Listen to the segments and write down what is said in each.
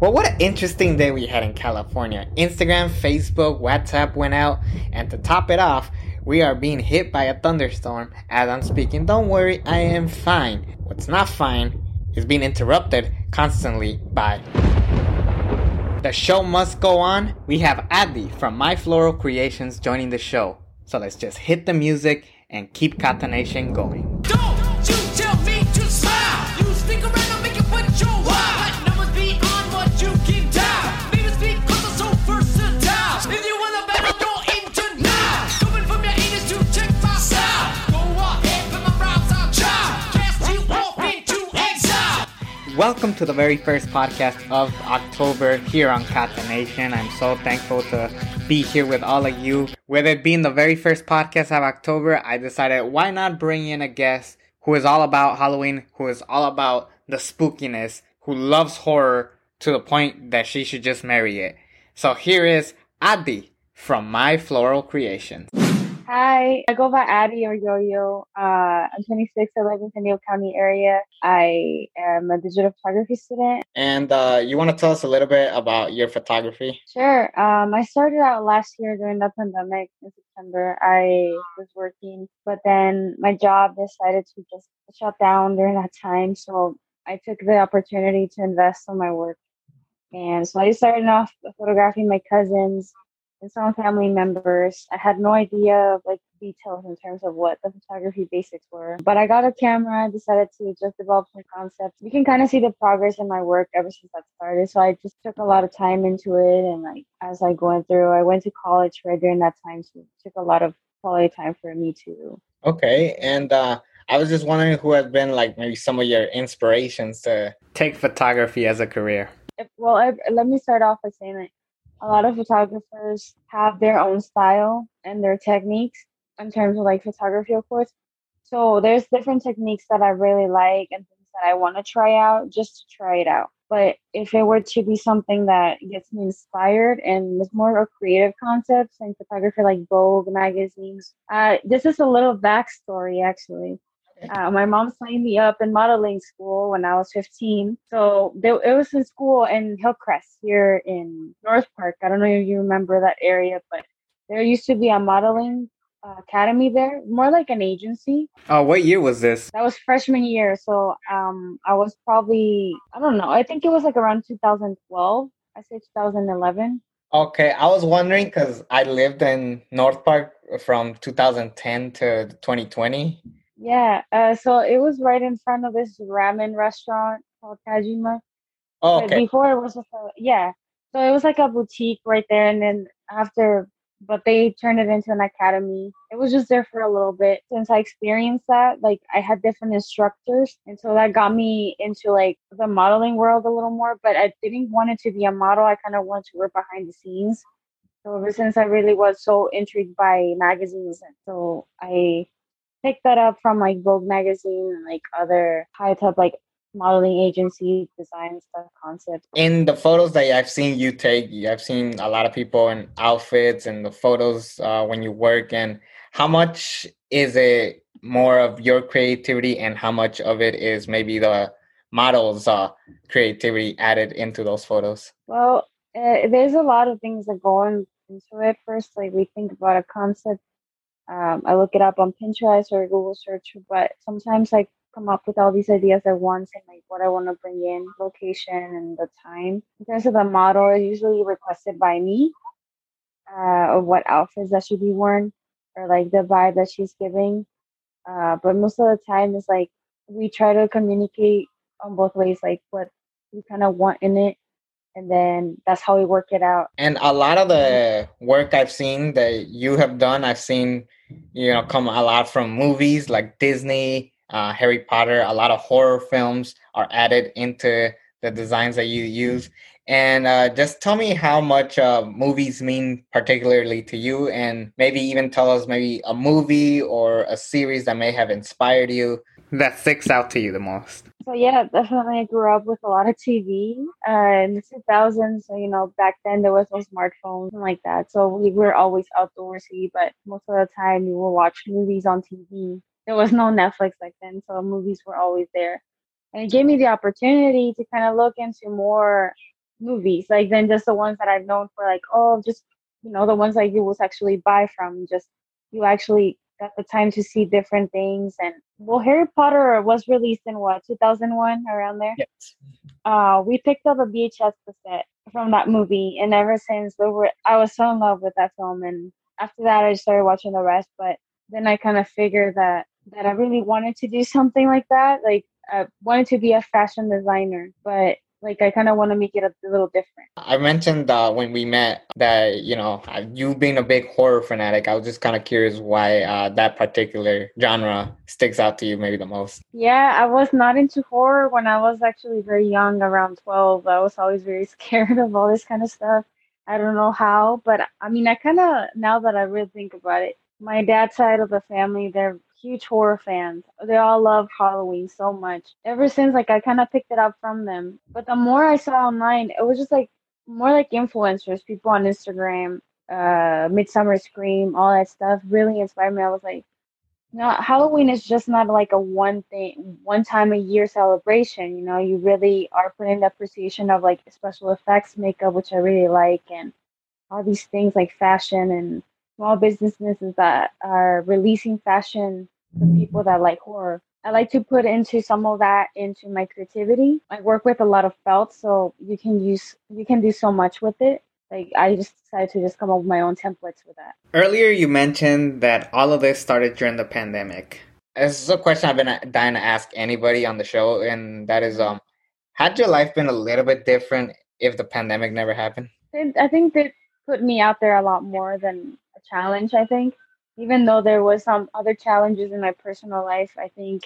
Well, what an interesting day we had in California. Instagram, Facebook, WhatsApp went out, and to top it off, we are being hit by a thunderstorm as I'm speaking. Don't worry, I am fine. What's not fine is being interrupted constantly by. The show must go on. We have Adi from My Floral Creations joining the show. So let's just hit the music and keep Catanation going. Welcome to the very first podcast of October here on Catanation. I'm so thankful to be here with all of you. With it being the very first podcast of October, I decided why not bring in a guest who is all about Halloween, who is all about the spookiness, who loves horror to the point that she should just marry it. So here is Adi from My Floral Creations. Hi, I go by Addie or Yo-Yo. Uh, I'm 26. I live in San Diego County area. I am a digital photography student. And uh, you want to tell us a little bit about your photography? Sure. Um, I started out last year during the pandemic in September. I was working, but then my job decided to just shut down during that time. So I took the opportunity to invest in my work. And so I started off photographing my cousins and some family members. I had no idea of like details in terms of what the photography basics were. But I got a camera, I decided to just develop some concepts. You can kind of see the progress in my work ever since that started. So I just took a lot of time into it and like as I went through, I went to college right during that time. So it took a lot of quality time for me too. Okay, and uh, I was just wondering who has been like maybe some of your inspirations to take photography as a career. if, well, I, let me start off by saying that a lot of photographers have their own style and their techniques in terms of like photography, of course. So there's different techniques that I really like and things that I want to try out just to try it out. But if it were to be something that gets me inspired and is more of creative concepts and photography like Vogue magazines, uh, this is a little backstory actually. Uh, my mom signed me up in modeling school when I was 15. So there, it was in school in Hillcrest here in North Park. I don't know if you remember that area, but there used to be a modeling uh, academy there, more like an agency. Oh, what year was this? That was freshman year. So um, I was probably, I don't know, I think it was like around 2012. I say 2011. Okay, I was wondering because I lived in North Park from 2010 to 2020. Yeah. Uh, so it was right in front of this ramen restaurant called Tajima. Oh, But okay. before it was just a, yeah. So it was like a boutique right there, and then after, but they turned it into an academy. It was just there for a little bit. Since I experienced that, like I had different instructors, and so that got me into like the modeling world a little more. But I didn't want it to be a model. I kind of wanted to work behind the scenes. So ever since I really was so intrigued by magazines, and so I picked that up from like Vogue magazine and like other high top like modeling agency design stuff concepts. In the photos that I've seen you take, I've seen a lot of people in outfits and the photos uh, when you work. And how much is it more of your creativity, and how much of it is maybe the model's uh, creativity added into those photos? Well, uh, there's a lot of things that go into it. First, like we think about a concept. Um, I look it up on Pinterest or Google search, but sometimes I come up with all these ideas at once and like what I want to bring in, location and the time. In terms of the model, it's usually requested by me, uh, of what outfits that should be worn or like the vibe that she's giving. Uh, but most of the time, it's like we try to communicate on both ways, like what we kind of want in it and then that's how we work it out. And a lot of the work I've seen that you have done, I've seen, you know, come a lot from movies like Disney, uh, Harry Potter. A lot of horror films are added into the designs that you use. And uh, just tell me how much uh, movies mean particularly to you, and maybe even tell us maybe a movie or a series that may have inspired you that sticks out to you the most. So yeah, definitely I grew up with a lot of TV uh, in the 2000s. So, you know, back then there was no smartphones and like that. So we were always outdoorsy, but most of the time we would watch movies on TV. There was no Netflix back then, so movies were always there. And it gave me the opportunity to kind of look into more movies, like than just the ones that I've known for like, oh, just you know, the ones that you will actually buy from. Just you actually got the time to see different things. And well, Harry Potter was released in what 2001 around there. Yes. Uh, we picked up a VHS cassette from that movie, and ever since we were, I was so in love with that film. And after that, I started watching the rest. But then I kind of figured that that I really wanted to do something like that. Like I wanted to be a fashion designer, but like I kind of want to make it a, little different. I mentioned uh, when we met that you know uh, you being a big horror fanatic. I was just kind of curious why uh, that particular genre sticks out to you maybe the most. Yeah, I was not into horror when I was actually very young, around 12. I was always very scared of all this kind of stuff. I don't know how, but I mean, I kind of, now that I really think about it, my dad's side of the family, they're huge horror fans. They all love Halloween so much. Ever since, like, I kind of picked it up from them. But the more I saw online, it was just like more like influencers, people on Instagram, uh, Midsummer Scream, all that stuff really inspired me. I was like, no, Halloween is just not like a one thing, one time a year celebration. You know, you really are putting the appreciation of like special effects, makeup, which I really like, and all these things like fashion and small businesses that are releasing fashion for people that like horror. I like to put into some of that into my creativity. I work with a lot of felt, so you can use you can do so much with it. Like I just decided to just come up with my own templates with that. Earlier, you mentioned that all of this started during the pandemic. This is a question I've been dying to ask anybody on the show, and that is, um, had your life been a little bit different if the pandemic never happened? I think that put me out there a lot more than a challenge. I think, even though there was some other challenges in my personal life, I think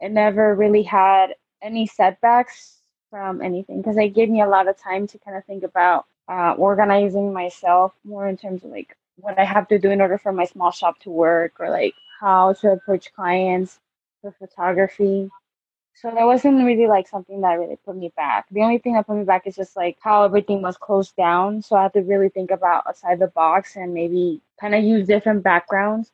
it never really had any setbacks from anything because it gave me a lot of time to kind of think about uh, organizing myself more in terms of like what I have to do in order for my small shop to work or like how to approach clients for photography. So that wasn't really like something that really put me back. The only thing that put me back is just like how everything was closed down. So I had to really think about outside the box and maybe kind of use different backgrounds.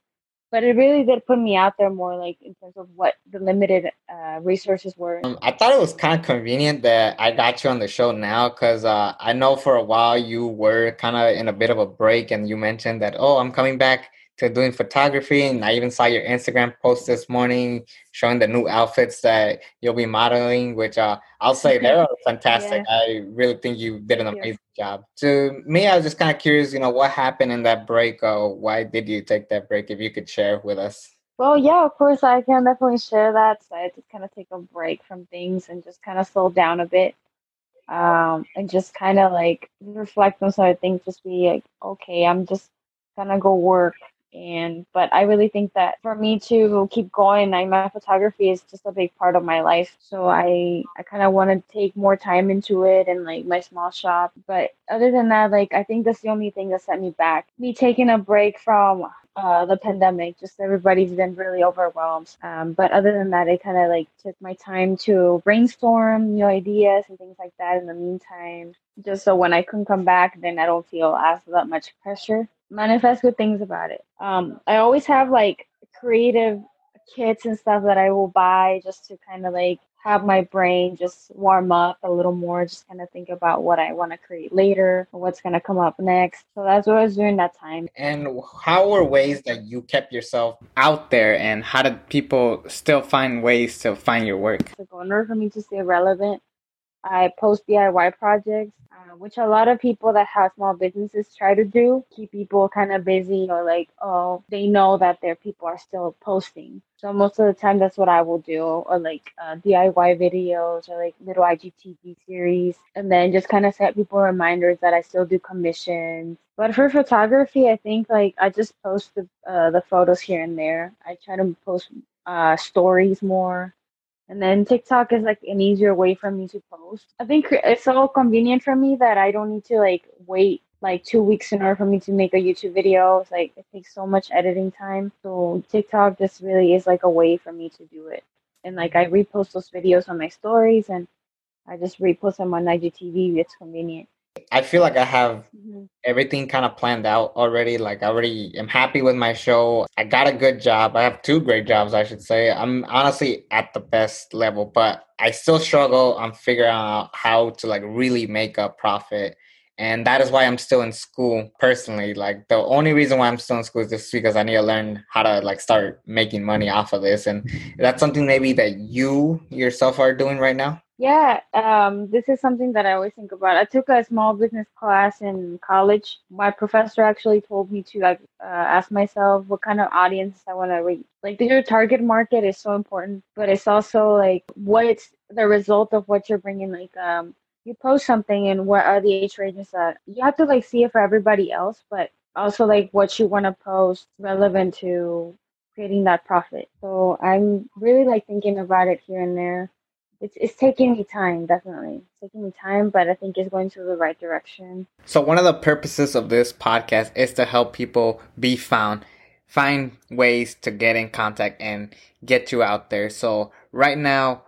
But it really did put me out there more, like in terms of what the limited uh, resources were. Um, I thought it was kind of convenient that I got you on the show now because uh, I know for a while you were kind of in a bit of a break, and you mentioned that, oh, I'm coming back to doing photography. And I even saw your Instagram post this morning showing the new outfits that you'll be modeling, which uh, I'll say they're fantastic. I really think you did an amazing job. To me, I was just kind of curious, you know, what happened in that break? Or why did you take that break? If you could share with us. Well, yeah, of course, I can definitely share that. So I had to kind of take a break from things and just kind of slow down a bit. Um, and just kind of like reflect on some things, just be like, okay, I'm just gonna go work. And but I really think that for me to keep going, I my photography is just a big part of my life. So I I kind of want to take more time into it and like my small shop. But other than that, like I think that's the only thing that set me back. Me taking a break from uh, the pandemic. Just everybody's been really overwhelmed. Um, but other than that, I kind of like took my time to brainstorm new ideas and things like that in the meantime. Just so when I can come back, then I don't feel as that much pressure. Manifest good things about it. Um, I always have like creative kits and stuff that I will buy just to kind of like have my brain just warm up a little more, just kind of think about what I want to create later what's going to come up next. So that's what I was doing that time. And how were ways that you kept yourself out there, and how did people still find ways to find your work? Like, in order for me to stay relevant, I post DIY projects, uh, which a lot of people that have small businesses try to do, keep people kind of busy or like, oh, they know that their people are still posting. So most of the time, that's what I will do, or like uh, DIY videos or like little IGTV series, and then just kind of set people reminders that I still do commissions. But for photography, I think like I just post the uh, the photos here and there. I try to post uh, stories more. And then TikTok is like an easier way for me to post. I think it's so convenient for me that I don't need to like wait like two weeks in order for me to make a YouTube video. It's like it takes so much editing time. So TikTok just really is like a way for me to do it. And like I repost those videos on my stories and I just repost them on IGTV. It's convenient. I feel like I have Mhm. everything kind of planned out already. Like I already am happy with my show. I got a good job. I have two great jobs, I should say. I'm honestly at the best level, but I still struggle on figuring out how to like really make a profit. And that is why I'm still in school personally. Like the only reason why I'm still in school is just because I need to learn how to like start making money off of this. And that's something maybe that you yourself are doing right now. Yeah, um, this is something that I always think about. I took a small business class in college. My professor actually told me to like uh, ask myself what kind of audience I want to reach. Like your target market is so important, but it's also like what it's the result of what you're bringing. Like um, you post something and what are the age ranges that you have to like see it for everybody else, but also like what you want to post relevant to creating that profit. So I'm really like thinking about it here and there it's it's taking me time, definitely. It's taking me time, but I think it's going to the right direction. So one of the purposes of this podcast is to help people be found, find ways to get in contact and get you out there. So right now,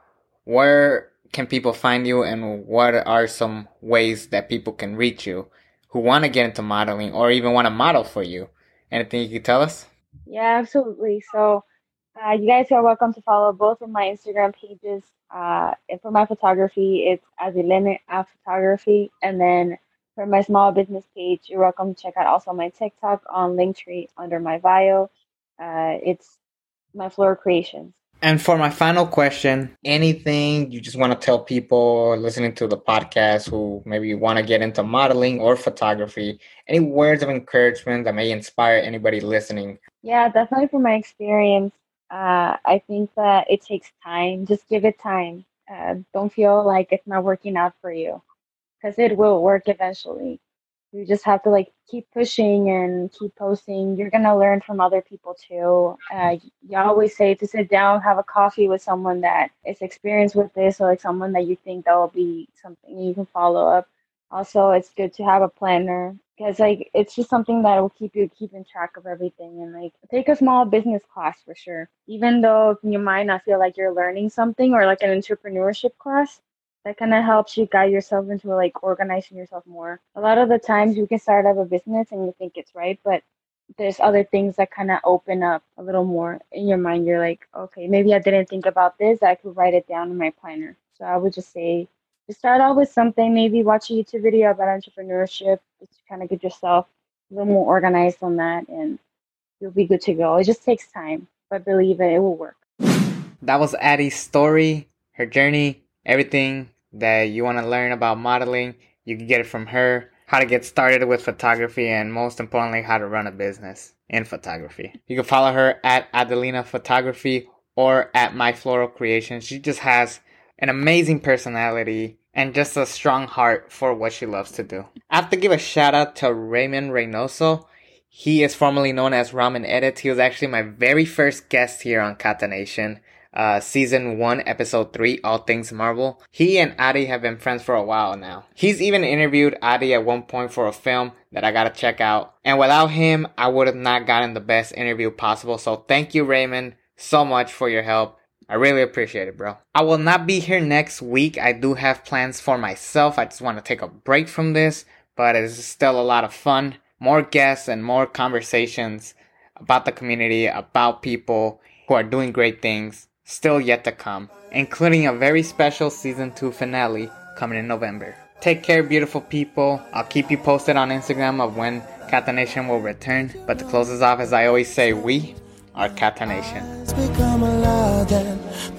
where can people find you and what are some ways that people can reach you who want to get into modeling or even want to model for you? Anything you can tell us? Yeah, absolutely. So uh, you guys are welcome to follow both of my Instagram pages. Uh, and for my photography, it's Azilene at Photography, and then for my small business page, you're welcome to check out also my TikTok on Linktree under my bio. Uh, it's my Floral Creations. And for my final question, anything you just want to tell people listening to the podcast who maybe want to get into modeling or photography, any words of encouragement that may inspire anybody listening? Yeah, definitely from my experience, uh, I think that it takes time. Just give it time. Uh, don't feel like it's not working out for you because it will work eventually. You just have to like keep pushing and keep posting. You're gonna learn from other people too. Uh, you always say to sit down, have a coffee with someone that is experienced with this, or like someone that you think that will be something you can follow up. Also, it's good to have a planner because like it's just something that will keep you keeping track of everything and like take a small business class for sure. Even though you might not feel like you're learning something or like an entrepreneurship class, that kind of helps you guide yourself into like organizing yourself more. A lot of the times you can start up a business and you think it's right, but there's other things that kind of open up a little more in your mind. You're like, okay, maybe I didn't think about this. I could write it down in my planner. So I would just say, start off with something. Maybe watch a YouTube video about entrepreneurship, to kind of get yourself a little more organized on that, and you'll be good to go. It just takes time, but believe it, it will work. That was Addie's story, her journey, everything that you want to learn about modeling. You can get it from her. How to get started with photography, and most importantly, how to run a business in photography. You can follow her at Adilenea Photography or at My Floral Creations. She just has an amazing personality and just a strong heart for what she loves to do. I have to give a shout out to Raymond Reynoso. He is formerly known as Ramen Edits. He was actually my very first guest here on Catanation. Uh, season 1, episode 3, All Things Marvel. He and Adi have been friends for a while now. He's even interviewed Adi at one point for a film that I gotta check out. And without him, I would have not gotten the best interview possible. So thank you, Raymond, so much for your help. I really appreciate it, bro. I will not be here next week. I do have plans for myself. I just want to take a break from this, but it's still a lot of fun. More guests and more conversations about the community, about people who are doing great things, still yet to come, including a very special season 2 finale coming in November. Take care, beautiful people. I'll keep you posted on Instagram of when Catanation will return. But to close us off, as I always say, we are Catanation.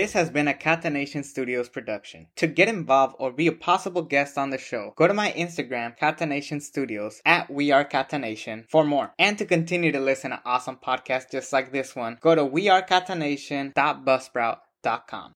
This has been a Catanation Studios production. To get involved or be a possible guest on the show, go to my Instagram, Catanation Studios, at We Are Catanation for more. And to continue to listen to awesome podcasts just like this one, go to wearecatanation.buzzsprout.com.